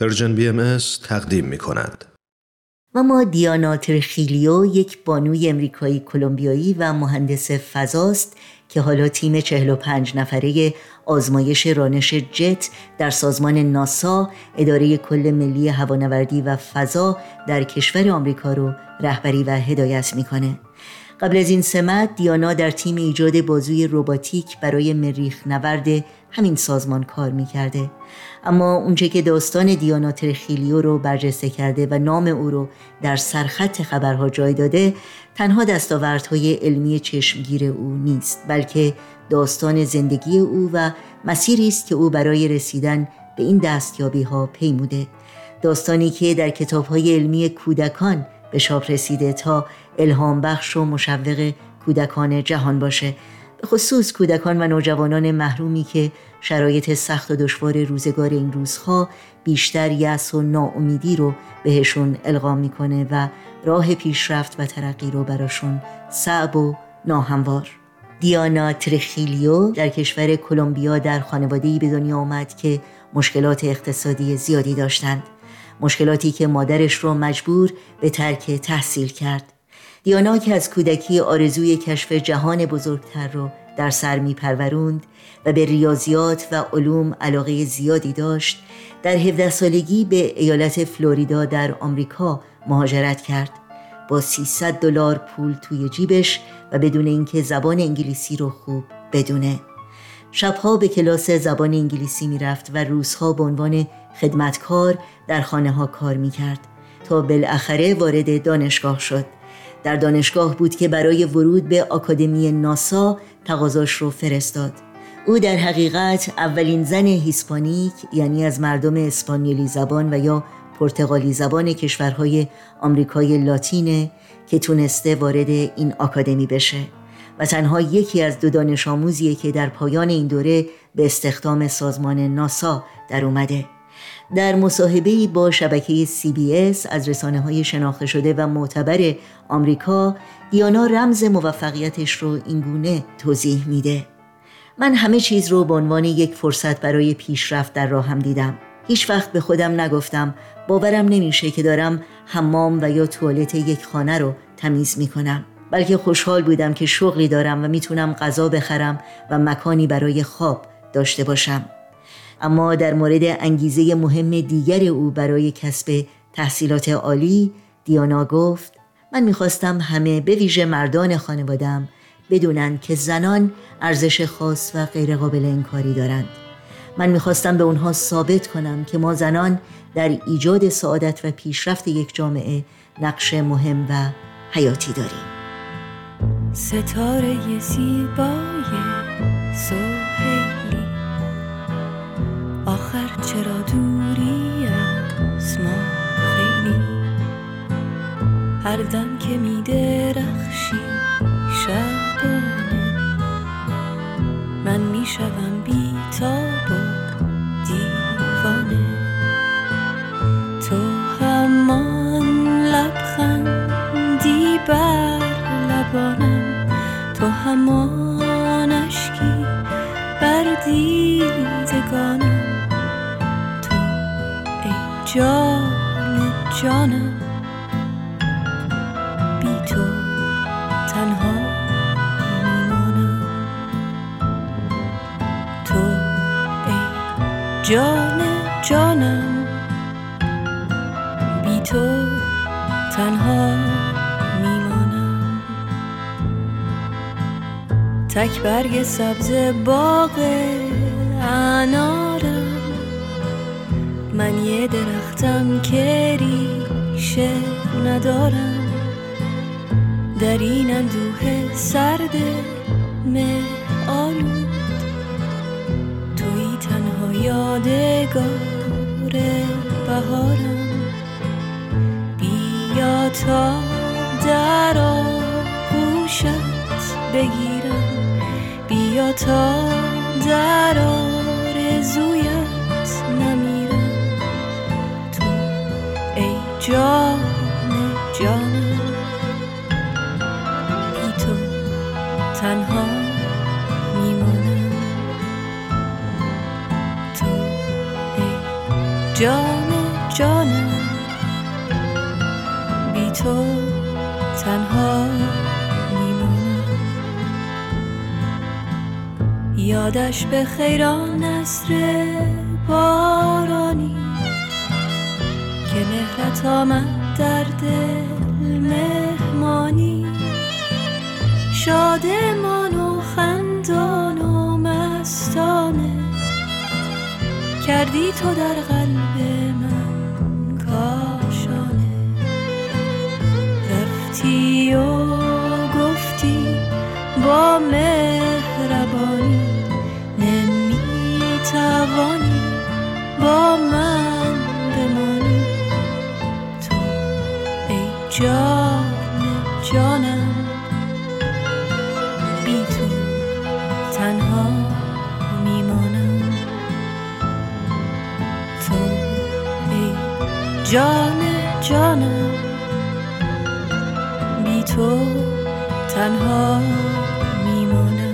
Persian BM تقدیم می کند. ما دیانا ترخیلیو یک بانوی امریکایی کلمبیایی و مهندس فضاست که حالا تیم 45 نفره آزمایش رانش جت در سازمان ناسا اداره کل ملی هوانوردی و فضا در کشور آمریکا رو رهبری و هدایت می‌کنه قبل از این سمت دیانا در تیم ایجاد بازوی روباتیک برای مریخ نورد همین سازمان کار می‌کرده. اما اونچه که داستان دیانا ترخیلیو رو برجسته کرده و نام او رو در سرخط خبرها جای داده تنها دستاوردهای علمی چشمگیر او نیست بلکه داستان زندگی او و مسیری است که او برای رسیدن به این دستیابی ها پیموده. داستانی که در کتاب های علمی کودکان به چاپ رسیده تا الهام بخش و مشوق کودکان جهان باشه. به خصوص کودکان و نوجوانان محرومی که شرایط سخت و دشوار روزگار این روزها بیشتر یأس و ناامیدی رو بهشون القا می‌کنه و راه پیشرفت و ترقی رو براشون صعب و ناهموار. دیانا ترخیلیو در کشور کلمبیا در خانواده‌ای به دنیا آمد که مشکلات اقتصادی زیادی داشتند. مشکلاتی که مادرش رو مجبور به ترک تحصیل کرد. دیانا که از کودکی آرزوی کشف جهان بزرگتر رو در سر می پروروند و به ریاضیات و علوم علاقه زیادی داشت در 17 سالگی به ایالت فلوریدا در آمریکا مهاجرت کرد. با 300 دلار پول توی جیبش و بدون اینکه زبان انگلیسی رو خوب بدونه. شبها به کلاس زبان انگلیسی می‌رفت و روزها به عنوان خدمتکار در خانه ها کار می‌کرد تا بالاخره وارد دانشگاه شد. در دانشگاه بود که برای ورود به آکادمی ناسا تقاضاش رو فرستاد. او در حقیقت اولین زن هیسپانیک یعنی از مردم اسپانیولی زبان و یا پرتغالی زبان کشورهای آمریکای لاتینه که تونسته وارد این آکادمی بشه. و تنها یکی از دو دانش آموزیه که در پایان این دوره به استخدام سازمان ناسا در اومده. در مصاحبه با شبکه CBS از رسانه های شناخته شده و معتبر آمریکا دیانا رمز موفقیتش رو اینگونه توضیح میده. من همه چیز رو به عنوان یک فرصت برای پیشرفت در راهم دیدم. هیچ وقت به خودم نگفتم. باورم نمیشه که دارم حمام و یا توالت یک خانه رو تمیز می‌کنم. بلکه خوشحال بودم که شغلی دارم و می‌تونم غذا بخرم و مکانی برای خواب داشته باشم. اما در مورد انگیزه مهم دیگر او برای کسب تحصیلات عالی دیانا گفت من می‌خواستم همه به ویژه مردان خانوادم بدونن که زنان ارزش خاص و غیرقابل انکاری دارند. من می‌خواستم به اونها ثابت کنم که ما زنان در ایجاد سعادت و پیشرفت یک جامعه نقش مهم و حیاتی داریم. ستاره زیبای چرا دوری از ما خیلی؟ هر دم که می درخشی شبانه من می شوم بی تاب و دیوانه. تو همان لبخندی بر لبانم تو همان اشکی بر دیدگانم. جان جانم بی تو تنها میمانم. تو ای جان جانم بی تو تنها میمانم. تک برگ سبز باغ انارم من یه درختم که ریشه ندارم. در این اندوه سرد مه آلود توی تنها یادگار بهارم. بیا تا در آغوشت بگیرم. بیا تا در آرزویت نمیرم جان جانم بی تو تنها میمانم. تو ای جان جانم بی تو تنها میمونم یادش به خیران نصر بارانی. مهرت آمد در دل مهمانی. شادمان و خندان و مستانه. کردی تو در قلب من کاشانه. رفتی و گفتی با مهربانی جانم بی تو تنها میمانم. تو ای جان جانم. بی تو تنها میمانم.